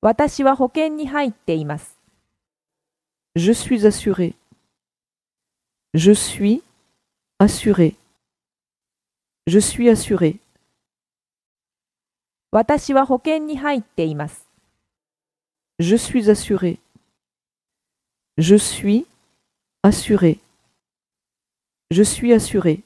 私は保険に入っています。Je suis assuré. Je suis assuré. Je suis assuré. Je suis assuré. Je suis assuré. Je suis assuré.